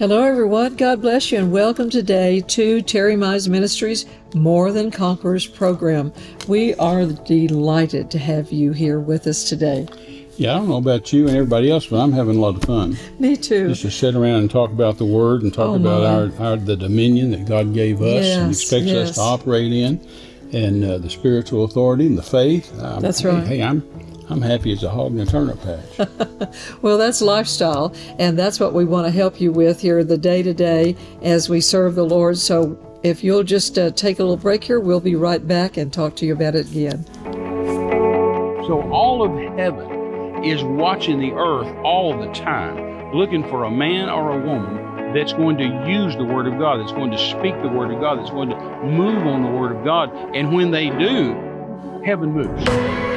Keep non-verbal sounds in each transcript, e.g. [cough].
Hello, everyone. God bless you, and welcome today to Terry Mize Ministries More Than Conquerors program. We are delighted to have you here with us today. Yeah, I don't know about you and everybody else, but I'm having a lot of fun. Me too. Just to sit around and talk about the Word and talk Oh, about our, our the dominion that God gave us and expects yes. us to operate in, and uh, the spiritual authority and the faith. Um, That's hey, right. Hey, I'm I'm happy as a hog in a turnip patch. [laughs] Well, that's lifestyle, and that's what we want to help you with here, the day to day as we serve the Lord. So, if you'll just uh, take a little break here, we'll be right back and talk to you about it again. So all of heaven is watching the earth all the time, looking for a man or a woman that's going to use the Word of God, that's going to speak the Word of God, that's going to move on the Word of God. And when they do, heaven moves.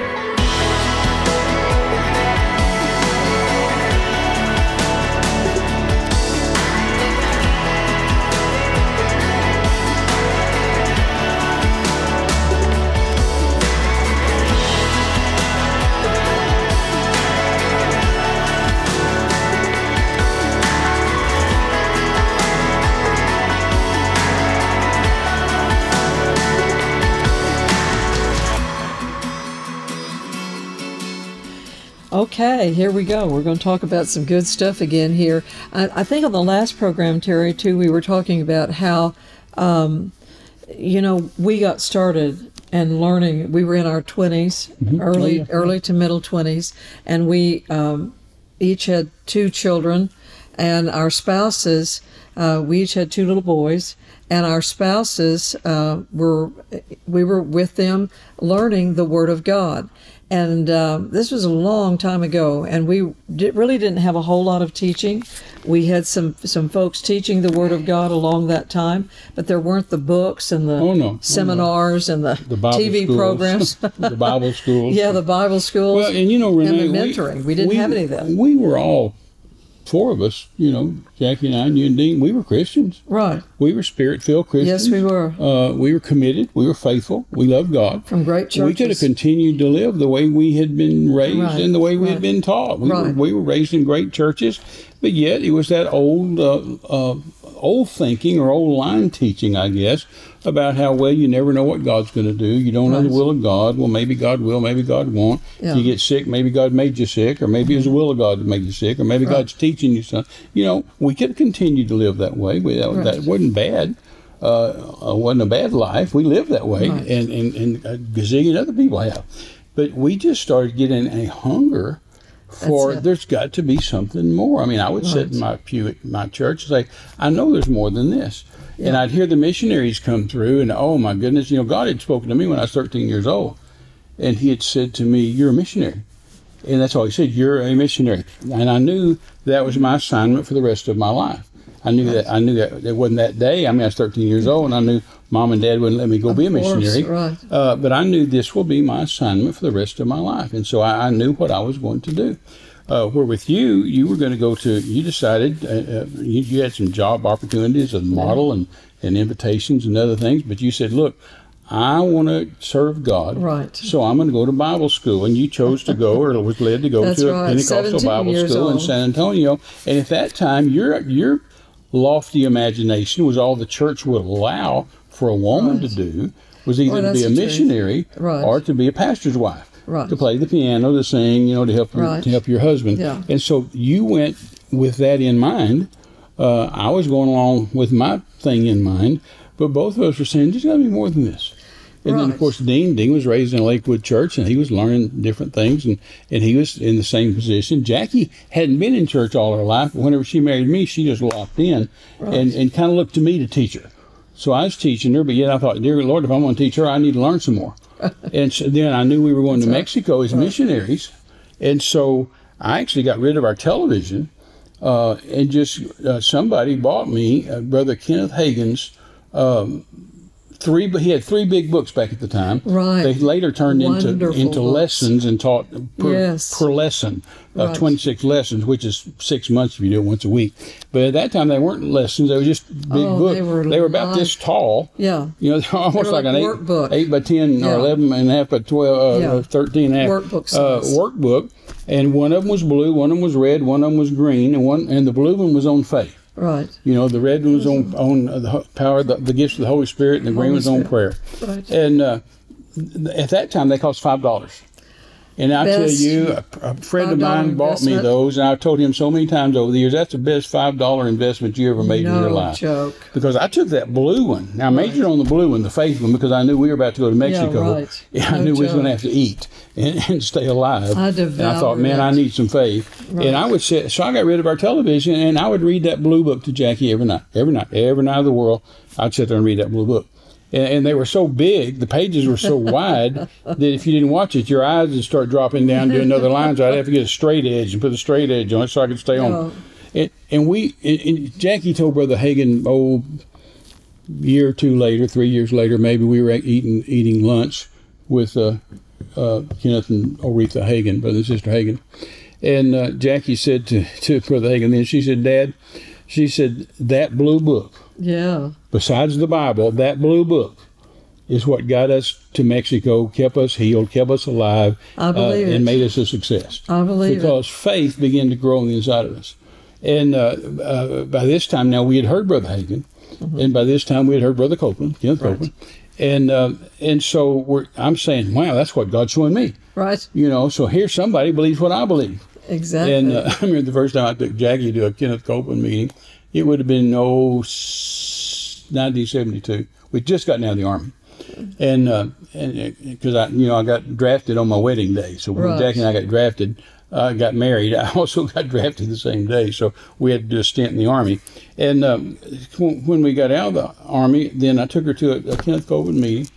Okay, here we go. We're going to talk about some good stuff again here. I, I think on the last program, Terry, too, we were talking about how, um, you know, we got started and learning. We were in our 20s, early, yeah. early to middle 20s, and we um, each had two children, and our spouses, uh, we each had two little boys, and our spouses uh, were, we were with them learning the Word of God. And um, this was a long time ago, and we di- really didn't have a whole lot of teaching. We had some some folks teaching the Word of God along that time, but there weren't the books and the Oh, no. Oh, no. seminars and the, The Bible TV schools, programs. [laughs] the Bible [laughs] schools. yeah, the Bible schools. Well, and you know, and the mentoring. We, didn't have any of that. We were all four of us. You know, Jackie and I, and you and Dean. We were Christians. right. We were spirit-filled Christians. Yes, we were. Uh, we were committed. We were faithful. We loved God. From great churches. We could have continued to live the way we had been raised Right, and the way we right. had been taught. We, were, Right. we were raised in great churches, but yet it was that old, uh, uh, old thinking or old line teaching, I guess, about how well you never know what God's going to do. You don't know the will of God. Well, maybe God will, maybe God won't. Yeah. If you get sick, maybe God made you sick, or maybe it's the will of God to make you sick, or maybe Right. God's teaching you something. You know, we could continue to live that way. We, that, Right. that wasn't bad uh, uh, wasn't a bad life. We lived that way, Right. and, and, and a gazillion other people have. But we just started getting a hunger for there's got to be something more. I mean, I would sit in my pew at my church and say, I know there's more than this. And I'd hear the missionaries come through, and oh my goodness, you know, God had spoken to me when I was 13 years old. And He had said to me, You're a missionary. And that's all He said, You're a missionary. And I knew that was my assignment for the rest of my life. I knew that I knew that it wasn't that day. I mean, I was 13 years old, and I knew mom and dad wouldn't let me go be a course, missionary. right. Uh, but I knew this will be my assignment for the rest of my life, and so I, I knew what I was going to do. Uh, where with you, you were going to go to. You decided uh, uh, you, you had some job opportunities as a model and, and invitations and other things, but you said, "Look, I want to serve God, Right. So I'm going to go to Bible school." And you chose to go, or was led to go [laughs] to a right, Pentecostal Bible school in. San Antonio. And at that time, your your lofty imagination was all the church would allow for a woman Right. to do was either Well, to be a missionary Right. or to be a pastor's wife. Right. To play the piano, to sing, you know, to help your, to help your husband. Yeah. And so you went with that in mind. Uh, I was going along with my thing in mind, but both of us were saying there's got to be more than this. And then, of course, Dean Dean was raised in Lakewood Church, and he was learning different things, and, and he was in the same position. Jackie hadn't been in church all her life. But whenever she married me, she just locked in and, and kind of looked to me to teach her. So I was teaching her, but yet I thought, dear Lord, if I'm going to teach her, I need to learn some more. [laughs] and so then I knew we were going to Mexico as missionaries, and so I actually got rid of our television, uh, and just uh, somebody bought me uh, Brother Kenneth Hagin's um, three. But he had three big books back at the time. Right. They later turned into Wonderful into books. lessons and taught per, Yes. per lesson, uh, Right. 26 lessons, which is six months if you do it once a week. But at that time, they weren't lessons; they were just big Oh, books. they were about like- this tall. Yeah. You know, [laughs] they're almost were like, like an eight, eight by 10 Yeah. or 11 and a half by 12, uh, Yeah. uh, 13 and a half Workbook uh, workbook. And one of them was blue, one of them was red, one of them was green, and one and the blue one was on faith. Right. You know, the red one was on on the power, the, the gifts of the Holy Spirit, and the green was on prayer. Right. And uh, at that time, they cost five dollars. And I tell Best you, a, a friend of $5 mine bought me investment. those, and I've told him so many times over the years, that's the best five dollar investment you ever made in your No life. joke. Because I took that blue one. Now I majored on the blue one, the faith one, because I knew we were about to go to Mexico. right. [laughs] Yeah, I No knew we was going to joke. have to eat and, and stay alive. I and I thought, devoured man, I it. need some faith. And I would sit, so I got rid of our television, and I would read that blue book to Jackie every night, every night, every night of the world. I'd sit there and read that blue book. And, and they were so big, the pages were so wide [laughs] that if you didn't watch it, your eyes would start dropping down to another line. So I'd have to get a straight edge and put a straight edge on it so I could stay Oh. on. And, and we, and, and Jackie told Brother Hagin, oh, year or two later, three years later, maybe we were eating eating lunch with uh, uh, Kenneth and Oretha Hagin, brother and sister Hagin, and uh, Jackie said to to Brother Hagin, then she said, Dad, she said that blue book, Yeah. besides the Bible, that blue book. Is what got us to Mexico, kept us healed, kept us alive, I believe uh, and it. made us a success I believe it. because faith began to grow on the inside of us. And uh, uh, by this time, now we had heard Brother Hagin, Mm-hmm. and by this time we had heard Brother Copeland, Kenneth Copeland, and uh, and so we're, I'm saying, wow, that's what God's showing me. Right. You know, so here somebody believes what I believe. Exactly. And uh, [laughs] I remember the first time I took Jackie to a Kenneth Copeland meeting, it would have been s- 1972. We just gotten out of the army, and uh, and because I you know I got drafted on my wedding day, so when Right. Jackie and I got drafted, uh, got married. [laughs] I also got drafted the same day, so we had to do a stint in the army. And um, when we got out of the army, then I took her to a, a Kenneth Copeland meeting.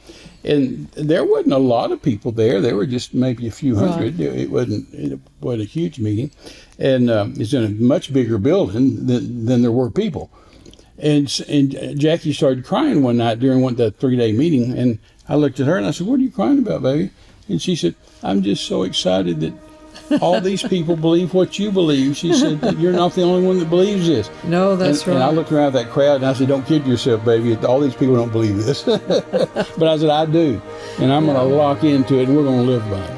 And there wasn't a lot of people there. There were just maybe a few hundred. It wasn't it wasn't a huge meeting, and um, it's in a much bigger building than, than there were people. And and Jackie started crying one night during one that three day meeting, and I looked at her and I said, "What are you crying about, baby?" And she said, "I'm just so excited that all these people believe what you believe." She said that you're not the only one that believes this. [laughs] no, that's and, right. and I looked around that crowd and I said, "Don't kid yourself, baby. All these people don't believe this." [laughs] but I said, "I do, and I'm going to lock into it, and we're going to live by it."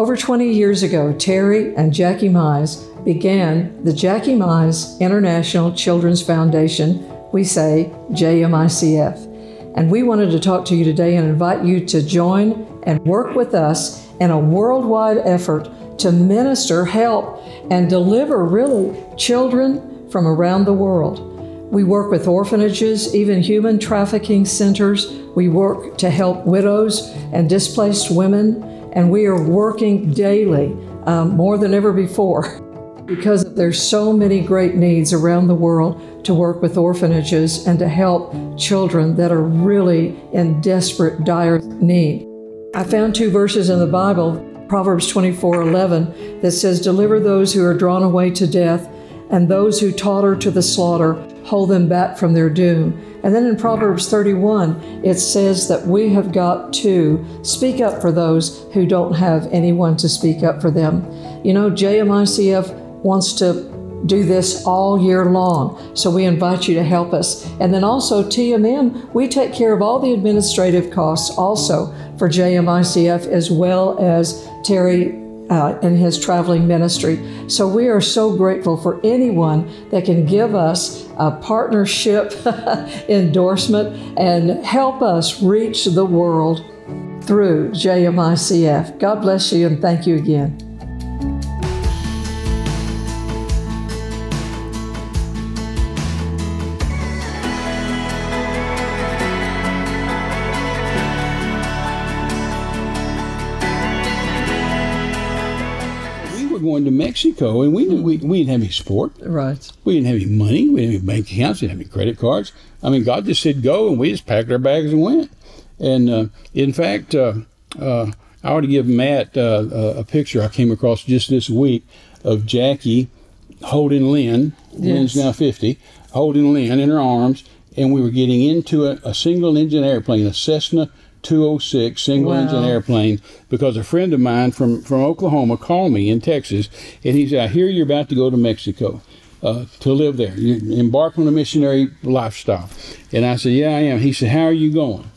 Over 20 years ago, Terry and Jackie Mize began the Jackie Mize International Children's Foundation, we say JMICF. And we wanted to talk to you today and invite you to join and work with us in a worldwide effort to minister, help, and deliver really children from around the world. We work with orphanages, even human trafficking centers. We work to help widows and displaced women, and we are working daily um, more than ever before [laughs] because there's so many great needs around the world to work with orphanages and to help children that are really in desperate, dire need. I found two verses in the Bible, Proverbs 24 11, that says, Deliver those who are drawn away to death, and those who totter to the slaughter, hold them back from their doom. And then in Proverbs 31, it says that we have got to speak up for those who don't have anyone to speak up for them. You know, JMICF wants to do this all year long. So we invite you to help us. And then also, TMN, we take care of all the administrative costs also for JMICF as well as Terry uh, and his traveling ministry. So we are so grateful for anyone that can give us a partnership [laughs] endorsement and help us reach the world through JMICF. God bless you and thank you again. Mexico, and we knew we, we didn't have any support. Right. We didn't have any money. We didn't have any bank accounts. We didn't have any credit cards. I mean, God just said go, and we just packed our bags and went. And uh, in fact, uh, uh, I ought to give Matt uh, a a picture I came across just this week of Jackie holding Lynn. Lynn's now 50, holding Lynn in her arms, and we were getting into a, a single engine airplane, a Cessna 206 single engine Wow. airplane, because a friend of mine from, from Oklahoma called me in Texas, and he said, I hear you're about to go to Mexico. Uh, to live there, you embark on a missionary lifestyle. And I said, Yeah, I am. He said, How are you going?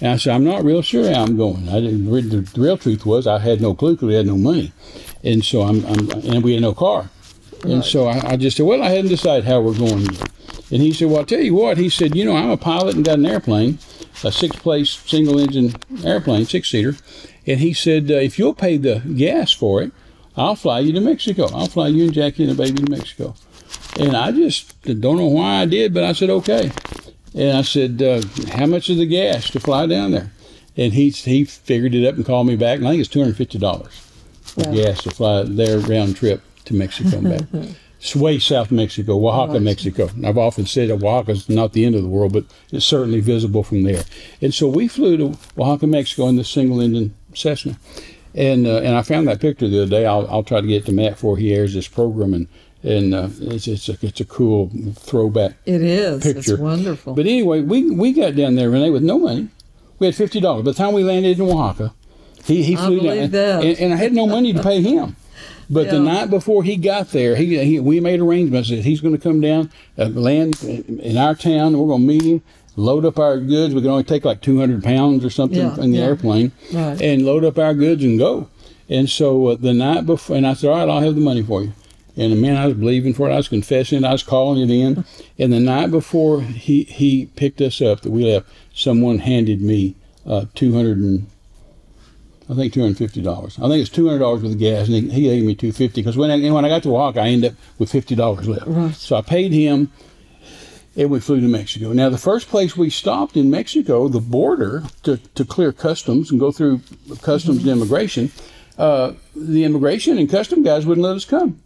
And I said, I'm not real sure how I'm going. I didn't. The real truth was I had no clue because we had no money, and so I'm, I'm and we had no car, and so I, I just said, well, I hadn't decided how we're going. Yet. And he said, well, I'll tell you what. He said, you know, I'm a pilot and got an airplane, a six-place single-engine airplane, six-seater, and he said, uh, if you'll pay the gas for it, I'll fly you to Mexico. I'll fly you and Jackie and the baby to Mexico. And I just don't know why I did, but I said okay. And I said, uh, "How much is the gas to fly down there?" And he he figured it up and called me back. And I think it's two hundred fifty dollars for Wow. gas to fly their round trip to Mexico and back. [laughs] Way south Mexico, Oaxaca, Right. Mexico. I've often said that Oaxaca's not the end of the world, but it's certainly visible from there. And so we flew to Oaxaca, Mexico in this single engine Cessna. And uh, and I found that picture the other day. I'll, I'll try to get it to Matt before he airs this program. And and uh, it's it's a, it's a cool throwback It is. picture. It's wonderful. But anyway, we we got down there, Renee, with no money. We had fifty dollars. By the time we landed in Oaxaca, he he flew down, and, and, and I had no money to pay him. But the night before he got there, he, he we made arrangements that he's going to come down, uh, land in our town. and We're going to meet him, load up our goods. We can only take like two hundred pounds or something Yeah, in the yeah. airplane, Right. and load up our goods and go. And so uh, the night before, and I said, "All right, I'll have the money for you." And the man, I was believing for it. I was confessing. I was calling it in. [laughs] And the night before he he picked us up that we left, someone handed me uh, two hundred and I think two hundred fifty dollars. I think it's two hundred dollars with the gas, and he, he gave me two fifty because when I and when I got to Oaxaca, I ended up with fifty dollars left. Right. So I paid him, and we flew to Mexico. Now the first place we stopped in Mexico, the border to, to clear customs and go through customs and immigration, uh, the immigration and custom guys wouldn't let us come.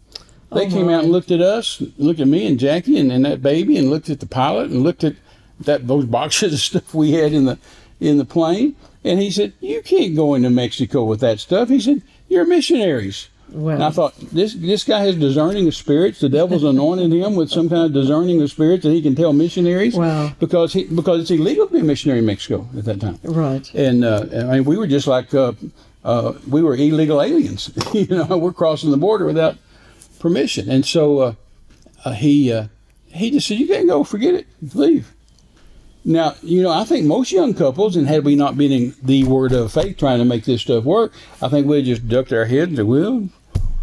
They Oh, came my. out and looked at us, looked at me and Jackie and, and that baby, and looked at the pilot and looked at that those boxes of stuff we had in the in the plane. And he said, "You can't go into Mexico with that stuff." He said, "You're missionaries." Well. And I thought this this guy has discerning of spirits. The devil's [laughs] anointed him with some kind of discerning of spirits that he can tell missionaries. Wow. Because he because it's illegal to be a missionary in Mexico at that time. right. And uh, I mean, we were just like uh, uh, we were illegal aliens. [laughs] you know, we're crossing the border without permission. And so uh, uh, he uh, he just said, "You can't go. Forget it. Leave." Now, you know, I think most young couples, and had we not been in the word of faith trying to make this stuff work, I think we'd just ducked our heads and said, "Well,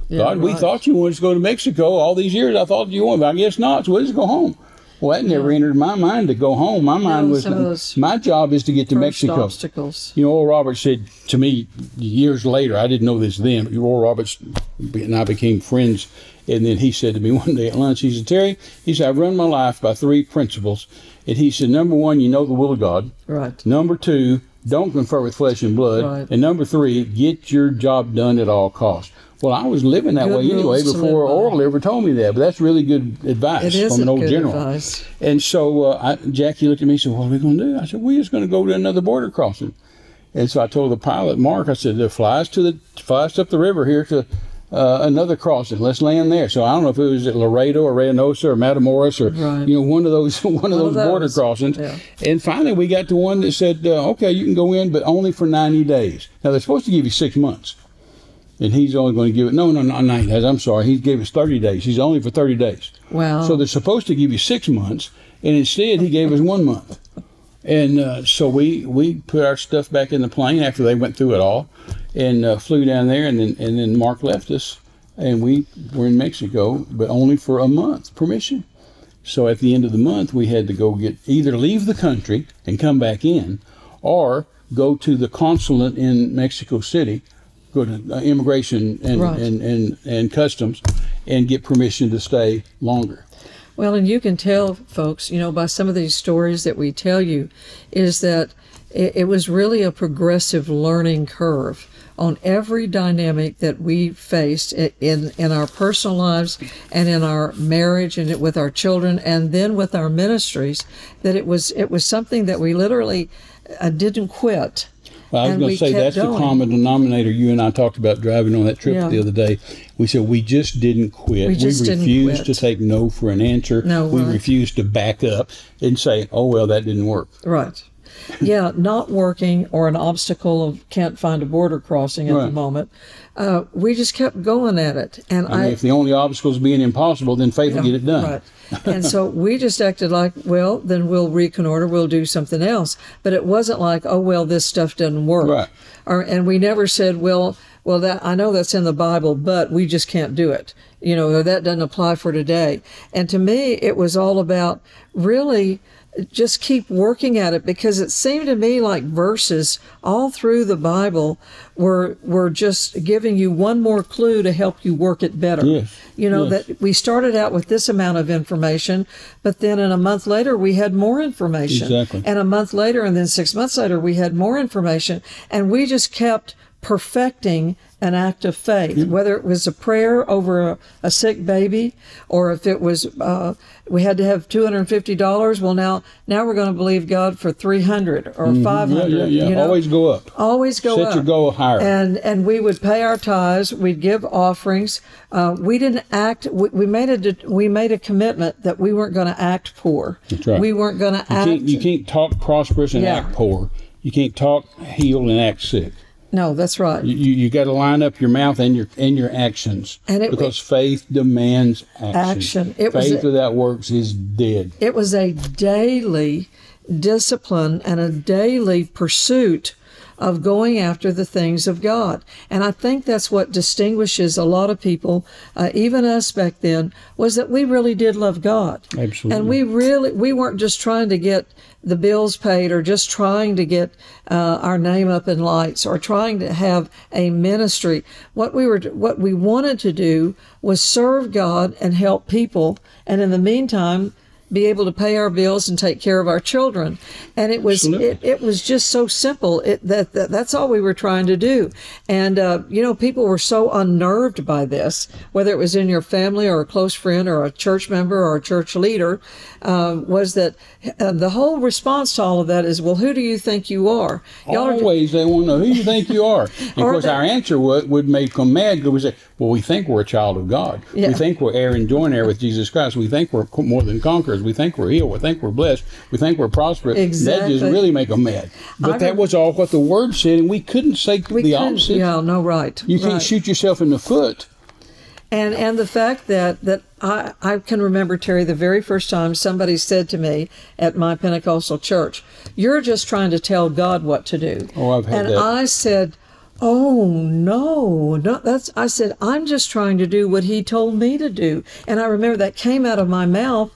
Yeah, God, we right. thought you wanted to go to Mexico all these years. I thought you wanted, but I guess not. So we'll just go home." Well, that never entered my mind to go home. My mind was some of those my job is to get to Mexico. obstacles. You know, Oral Roberts said to me years later, I didn't know this then, but Oral Roberts and I became friends. And then he said to me [laughs] one day at lunch, he said, Terry, he said, I've run my life by three principles. And he said, number one, you know the will of God. Right. Number two, don't confer with flesh and blood. Right. And number three, get your job done at all costs. Well, I was living that Good way anyway before. Oral ever told me that. But that's really good advice from an old general. advice. And so uh, I, Jackie looked at me and said, What are we going to do? I said, We're just going to go to another border crossing. And so I told the pilot, Mark, I said, Fly flies to the, flies up the river here to uh, another crossing. Let's land there. So I don't know if it was at Laredo or Reynosa or Matamoros or, Right. you know, one of those [laughs] one of One of those border crossings. yeah. And finally we got to one that said, uh, Okay, you can go in, but only for 90 days. Now they're supposed to give you six months. And he's only going to give it, no, no, not 90 days. I'm sorry. He gave us 30 days. He's only for 30 days. Wow. So they're supposed to give you six months, and instead he gave us one month. And uh, so we we put our stuff back in the plane after they went through it all, and uh, flew down there, and then and then Mark left us, and we were in Mexico, but only for a month permission. So at the end of the month, we had to go get either leave the country and come back in, or go to the consulate in Mexico City, go to uh, immigration and, Right. and, and, and customs, and get permission to stay longer. Well, and you can tell, folks, you know, by some of these stories that we tell you, is that it, it was really a progressive learning curve on every dynamic that we faced in in our personal lives and in our marriage and with our children and then with our ministries. That it was it was something that we literally uh, didn't quit. Well, I was going to say that's the common denominator. You and I talked about driving on that trip Yeah. the other day. We said we just didn't quit. We just didn't refused quit. to take no for an answer. No, we right. refused to back up and say, "Oh well, that didn't work." Right. Yeah, not working or an obstacle of can't find a border crossing at the moment. Uh, we just kept going at it, and I mean, if the only obstacle is being impossible, then faith will get it done. Right. and so [laughs] we just acted like, well, then we'll reconnoiter, we'll do something else. But it wasn't like, oh, well, this stuff doesn't work. Right. Or, and we never said, well, well, that I know that's in the Bible, but we just can't do it. You know, that doesn't apply for today. And to me, it was all about really just keep working at it because it seemed to me like verses all through the Bible were were just giving you one more clue to help you work it better. Yes. You know Yes. that we started out with this amount of information, but then in a month later we had more information. Exactly. And a month later and then 6 months later we had more information and we just kept perfecting an act of faith, whether it was a prayer over a, a sick baby, or if it was uh, we had to have two hundred and fifty dollars. Well, now now we're going to believe God for three hundred or five Mm-hmm. Yeah, hundred. yeah, yeah. You know? Always go up. always go Set up. your goal higher. And and we would pay our tithes. We'd give offerings. Uh, we didn't act. We, we made a we made a commitment that we weren't going to act poor. That's right. We weren't going to act. can't, you can't talk prosperous and Yeah. act poor. You can't talk healed and act sick. No, that's right. You, you, you got to line up your mouth and your and your actions And it- because faith demands action. Action. It was faith a- without works is dead. it was a daily discipline and a daily pursuit of going after the things of God. And I think that's what distinguishes a lot of people, uh, even us back then, was that we really did love God. Absolutely. And we really, we weren't just trying to get the bills paid or just trying to get uh, our name up in lights or trying to have a ministry. What we were, what we wanted to do was serve God and help people. And in the meantime, be able to pay our bills and take care of our children. And it was it, it was just so simple. It, that, that that's all we were trying to do. And uh, you know, people were so unnerved by this, whether it was in your family or a close friend or a church member or a church leader, uh, was that uh, the whole response to all of that is, well, who do you think you are? Y'all are- Always they want to know who you think you are. [laughs] And of course, they- our answer would, would make them mad because we say, well, we think we're a child of God. Yeah. We think we're heir and joint heir with Jesus Christ. We think we're more than conquerors. We think we're healed. We think we're blessed. We think we're prosperous. That Exactly. just really make them mad. But I that was all what the Word said, and we couldn't say we the opposite. Yeah, no, right. You can't shoot yourself in the foot. And and the fact that that I, I can remember Terry the very first time somebody said to me at my Pentecostal church, "You're just trying to tell God what to do." Oh, I've had and that. I said, "Oh no, not that's." I said, "I'm just trying to do what He told me to do." And I remember that came out of my mouth,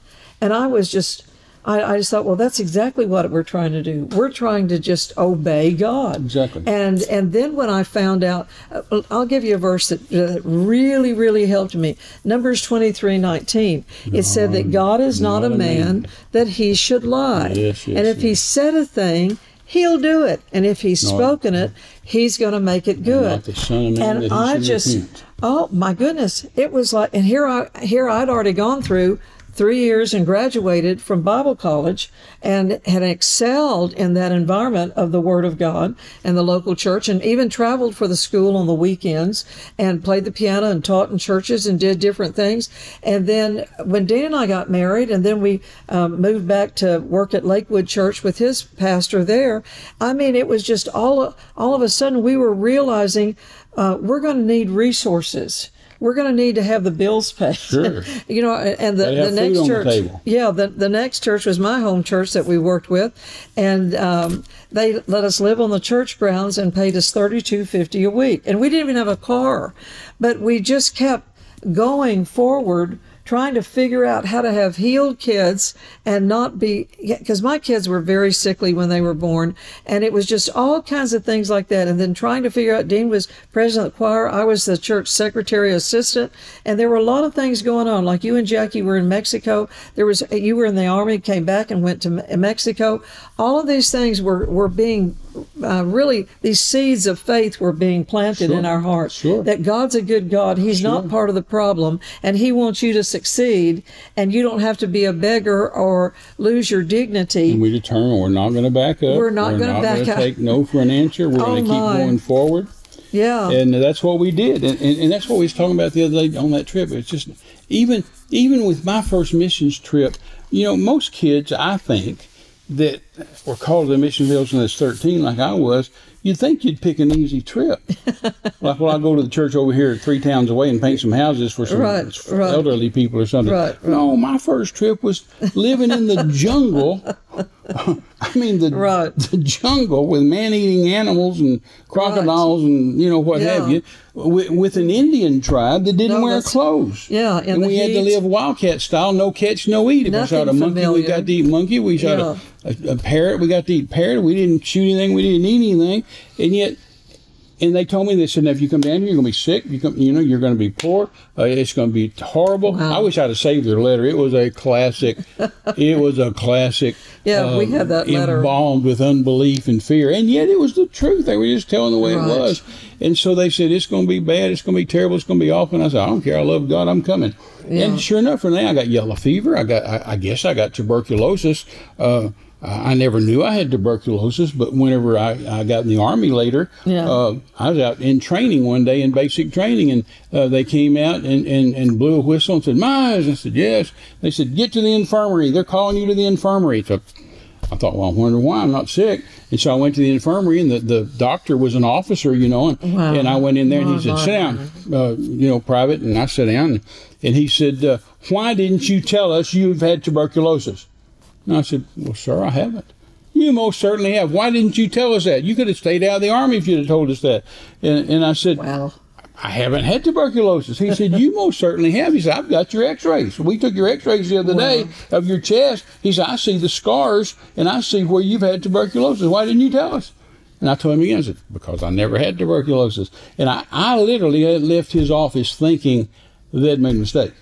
and I was just. I, I just thought, well, that's exactly what we're trying to do. We're trying to just obey God. Exactly. And and then when I found out, uh, I'll give you a verse that uh, really really helped me. Numbers twenty three nineteen. It said that God is not, a man, that he should lie. Yes, yes, and if he said a thing, he'll do it. And if he's spoken it, he's going to make it good. Not the Son of Man and I just, repent. oh my goodness, it was like, and here I here I'd already gone through three years and graduated from Bible college and had excelled in that environment of the Word of God and the local church, and even traveled for the school on the weekends and played the piano and taught in churches and did different things. And then when Dean and I got married, and then we um, moved back to work at Lakewood Church with his pastor there, I mean, it was just all all of a sudden we were realizing uh, we're going to need resources. We're going to need to have the bills paid. Sure. [laughs] you know, and the, the next on the church, yeah, the, the next church was my home church that we worked with, and um, they let us live on the church grounds and paid us thirty two fifty a week, and we didn't even have a car, but we just kept going forward trying to figure out how to have healed kids and not be because my kids were very sickly when they were born and it was just all kinds of things like that. And then trying to figure out dean was president of the choir i was the church secretary assistant and there were a lot of things going on. Like you and jackie were in mexico. There was you were in the army came back and went to mexico. All of these things were were being uh, really these seeds of faith were being planted in our hearts Sure. that God's a good God. He's not part of the problem, and He wants you to succeed, and you don't have to be a beggar or lose your dignity. And we determine we're not going to back up. We're not gonna back gonna up. take no for an answer. We're [laughs] Oh, going to keep going forward. Yeah, and that's what we did and, and, and that's what we was talking about the other day on that trip it's just even even with my first missions trip you know most kids i think that were called to the mission fields when I was 13, like I was, you'd think you'd pick an easy trip. [laughs] like, well, I'll go to the church over here three towns away and paint some houses for some Right, for right. elderly people or something. Right. No, my first trip was living in the jungle. [laughs] [laughs] I mean, the, Right. [laughs] the jungle with man eating animals and crocodiles and, you know, what have you, with, with an Indian tribe that didn't No, wear clothes. Yeah, And the we had to live wildcat style, no catch, no eat. If we shot a monkey, we got to eat monkey. We shot Yeah. a, a, a parrot, we got to eat parrot. We didn't shoot anything, we didn't eat anything. And yet, and they told me they said, "Now, if you come down here, you're gonna be sick. You come, you know, you're gonna be poor. Uh, it's gonna be horrible." Wow. I wish I'd have saved their letter. It was a classic. [laughs] it was a classic. Yeah, we had that letter. embalmed with unbelief and fear, and yet it was the truth. They were just telling the way Right. it was. And so they said, "It's gonna be bad. It's gonna be terrible. It's gonna be awful." And I said, "I don't care. I love God. I'm coming." Yeah. And sure enough, for Renee, I got yellow fever. I got, I, I guess, I got tuberculosis. Uh, I I never knew I had tuberculosis, but whenever I, I got in the army later, Yeah. uh, I was out in training one day in basic training, and uh, they came out and, and, and blew a whistle and said, "Mize." I said, "Yes." They said, "Get to the infirmary. They're calling you to the infirmary." So I thought, well, I wonder why I'm not sick. And so I went to the infirmary, and the, the doctor was an officer, you know, and, Wow. and I went in there, and he My, said, "Sit down, uh, you know, private." And I sat down, and he said, uh, "Why didn't you tell us you've had tuberculosis?" And I said, "Well, sir, I haven't." You most certainly have. Why didn't you tell us that? You could have stayed out of the army if you'd have told us that. And, and I said, Well, I haven't had tuberculosis. He said, You most certainly have. He said, I've got your x rays. We took your x rays the other day of your chest. He said, I see the scars and I see where you've had tuberculosis. Why didn't you tell us? And I told him again, I said, Because I never had tuberculosis. And I, I literally left his office thinking they'd made a mistake.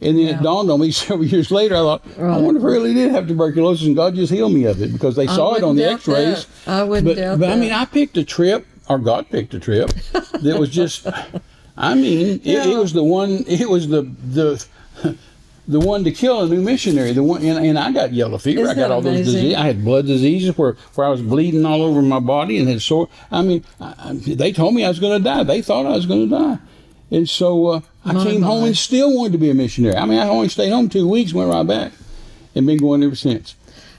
And then it dawned on me [laughs] several years later. I thought, I wonder if I really did have tuberculosis, and God just healed me of it because they saw it on the X-rays. that. I wouldn't but, doubt but I mean, I picked a trip, or God picked a trip that was just. [laughs] I mean, it, it was the one. It was the the. [laughs] The one to kill a new missionary, the one, and, and I got yellow fever. Isn't I got that all those diseases. I had blood diseases where, where I was bleeding all over my body and had sore. I mean, I, I- they told me I was going to die. They thought I was going to die, and so uh, I came home and still wanted to be a missionary. I mean, I only stayed home two weeks, went right back, and been going ever since.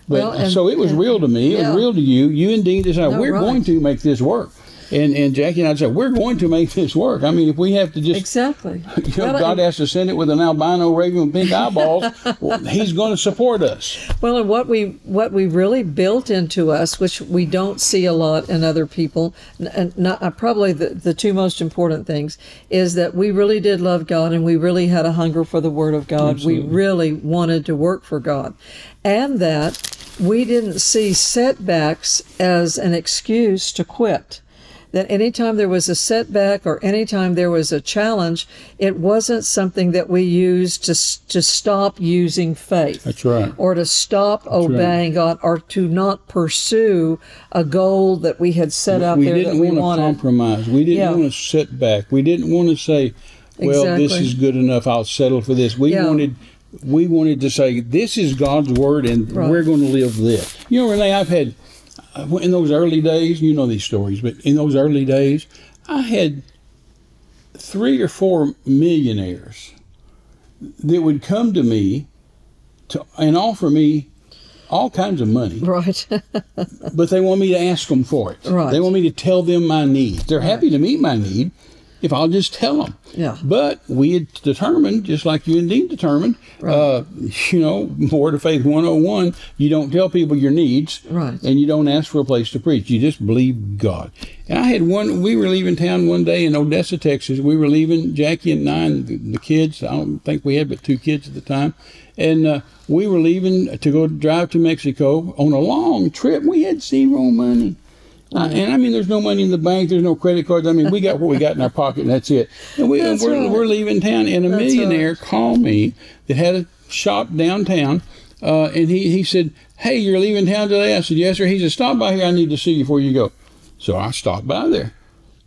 But Well, and- so it was and- real to me. It yeah. was real to you. You and Dean decided No, we're right. going to make this work, and and Jackie and I said we're going to make this work. I mean, if we have to just Exactly. [laughs] you know, Well, God has to send it with an albino raven with pink eyeballs. [laughs] well, he's going to support us. Well, and what we what we really built into us, which we don't see a lot in other people, and not uh, probably the, the two most important things is that we really did love God and we really had a hunger for the Word of God. We really wanted to work for God, and that we didn't see setbacks as an excuse to quit that anytime there was a setback or anytime there was a challenge, it wasn't something that we used to, to stop using faith That's right. or to stop obeying God or to not pursue a goal that we had set out we there didn't that we want to compromise. We didn't Yeah. want to sit back. We didn't want to say, "Well, this is good enough. I'll settle for this." We Yeah. wanted. We wanted to say, "This is God's word, and Right. we're going to live this." You know, Renee, I've had in those early days. You know these stories, but in those early days, I had three or four millionaires that would come to me to and offer me all kinds of money Right. but they want me to ask them for it. Right. They want me to tell them my need. They're happy to meet my need if I'll just tell them. Yeah. But we had determined, just like you and Dean determined, uh, [laughs] you know, Word of Faith 101, you don't tell people your needs. Right. And you don't ask for a place to preach. You just believe God. And I had one, we were leaving town one day in Odessa, Texas. We were leaving, Jackie and nine, the, the kids. I don't think we had but two kids at the time. And uh, we were leaving to go drive to Mexico on a long trip. We had zero money. Uh, and I mean, there's no money in the bank. There's no credit cards. I mean, we got what we got in our pocket, and that's it. And we, That's we're, right. we're leaving town, and a That's millionaire called me that had a shop downtown, uh, and he, he said, "Hey, you're leaving town today?" I said, "Yes, sir." He said, "Stop by here. I need to see you before you go." So I stopped by there.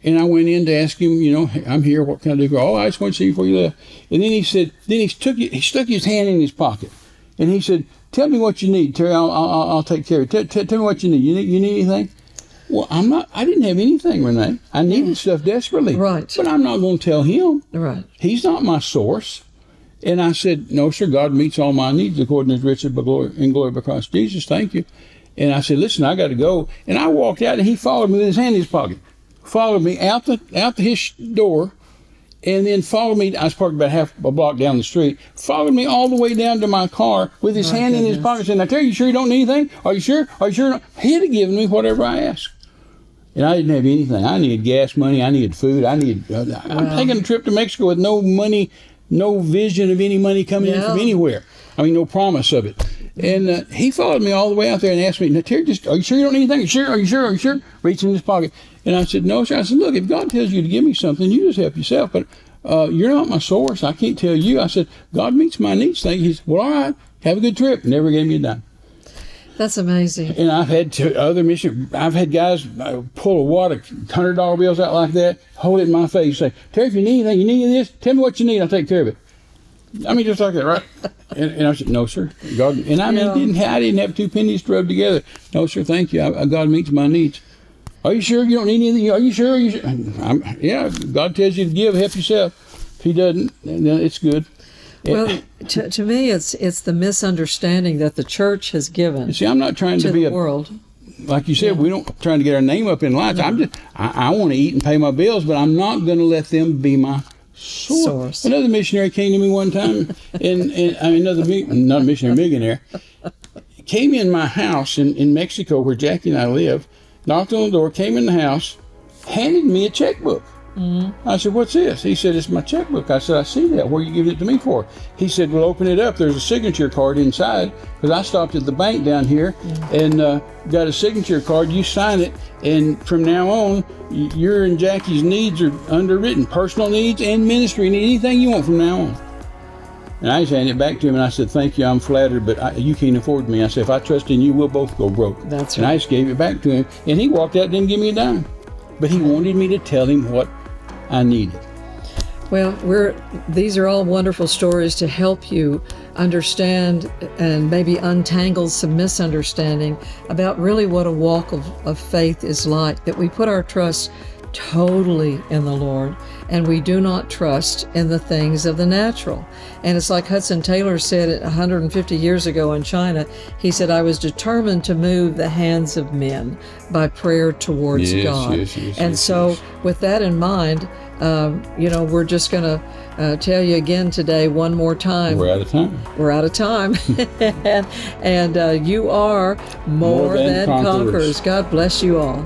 And I went in to ask him, you know, "Hey, I'm here. What can I do? for you?" Oh, I just want to see you before you left. And then he said, then he took he stuck his hand in his pocket, and he said, "Tell me what you need, Terry. I'll I'll, I'll take care of it. Tell, tell, tell me what you need. You need you need anything?" Well, I'm not. I didn't have anything, Renee. I needed stuff desperately. Right. But I'm not going to tell him. right. He's not my source. And I said, No, sir, God meets all my needs according to his riches glory, in glory by Christ Jesus. Thank you. And I said, Listen, I got to go. And I walked out and he followed me with his hand in his pocket. Followed me out the out the his door and then followed me. I was parked about half a block down the street. Followed me all the way down to my car with his hand in his pocket, saying, "I tell you, you sure you don't need anything? Are you sure? Are you sure?" He'd have given me whatever I asked, and I didn't have anything. I needed gas money. I needed food. I needed. Uh, I'm taking a trip to Mexico with no money, no vision of any money coming in from anywhere. I mean, no promise of it. And uh, he followed me all the way out there and asked me, "Now, Terry, just are you sure you don't need anything? Are you sure? Are you sure? Are you sure?" Reaching in his pocket, and I said, "No, sir." I said, "Look, if God tells you to give me something, you just help yourself. But uh, you're not my source. I can't tell you." I said, "God meets my needs." Thank you. He said, "Well, all right. Have a good trip." Never gave me a dime. That's amazing. And I've had to, other mission. I've had guys uh, pull a wad of hundred dollar bills out like that, hold it in my face, say, "Terry, if you need anything, you need this. Tell me what you need. I'll take care of it." I mean, just like that, right? [laughs] And, and I said, "No, sir, God." And I mean, Yeah. didn't I didn't have two pennies to rub together. No, sir, thank you. I, I, God meets my needs. Are you sure you don't need anything? Are you sure? Are you sure? I'm, yeah, God tells you to give, help yourself. If He doesn't, then it's good. Well, to, to me, it's it's the misunderstanding that the church has given See, I'm not trying to, to be a world. like you said, we don't trying to get our name up in lights. I'm just I, I want to eat and pay my bills, but I'm not going to let them be my source. Source. Another missionary came to me one time, and, I mean another not a missionary millionaire came in my house in, in Mexico where Jackie and I live, knocked on the door, came in the house, handed me a checkbook. I said, "What's this?" He said, "It's my checkbook." I said, "I see that. Where are you giving it to me for?" He said, "Well, open it up. There's a signature card inside." Because I stopped at the bank down here and uh, got a signature card. You sign it, and from now on, your and Jackie's needs are underwritten, personal needs and ministry needs. Anything you want from now on. And I just handed it back to him, and I said, "Thank you. I'm flattered, but I, you can't afford me." I said, "If I trust in you, we'll both go broke." That's And I just gave it back to him, and he walked out, and didn't give me a dime, but he wanted me to tell him what I needed. Well, we're these are all wonderful stories to help you understand and maybe untangle some misunderstanding about really what a walk of, of faith is like. That we put our trust totally in the Lord and we do not trust in the things of the natural. And it's like Hudson Taylor said 150 years ago in China. He said, I was determined to move the hands of men by prayer towards Yes, God. yes, yes, and so, with that in mind, um, you know, we're just going to uh, tell you again today, one more time. We're out of time. We're out of time. and [laughs] and uh, you are more, More than than, conquerors. conquerors. God bless you all.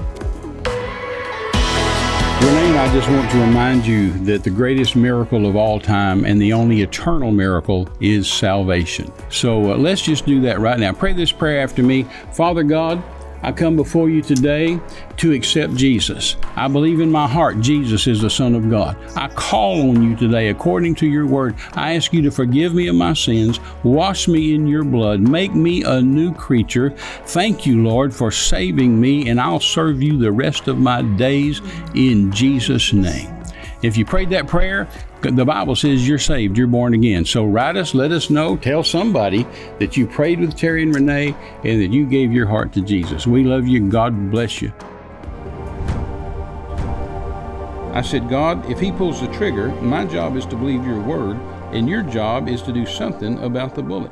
Renee I just want to remind you that the greatest miracle of all time and the only eternal miracle is salvation. So uh, let's just do that right now. Pray this prayer after me. Father God, I come before you today to accept Jesus. I believe in my heart Jesus is the Son of God. I call on you today according to your word. I ask you to forgive me of my sins, wash me in your blood, make me a new creature. Thank you, Lord, for saving me, and I'll serve you the rest of my days in Jesus' name. If you prayed that prayer, the Bible says you're saved, you're born again. So write us, let us know, tell somebody that you prayed with Terry and Renee and that you gave your heart to Jesus. We love you. God bless you. I said, God, if he pulls the trigger, my job is to believe your word, and your job is to do something about the bullet.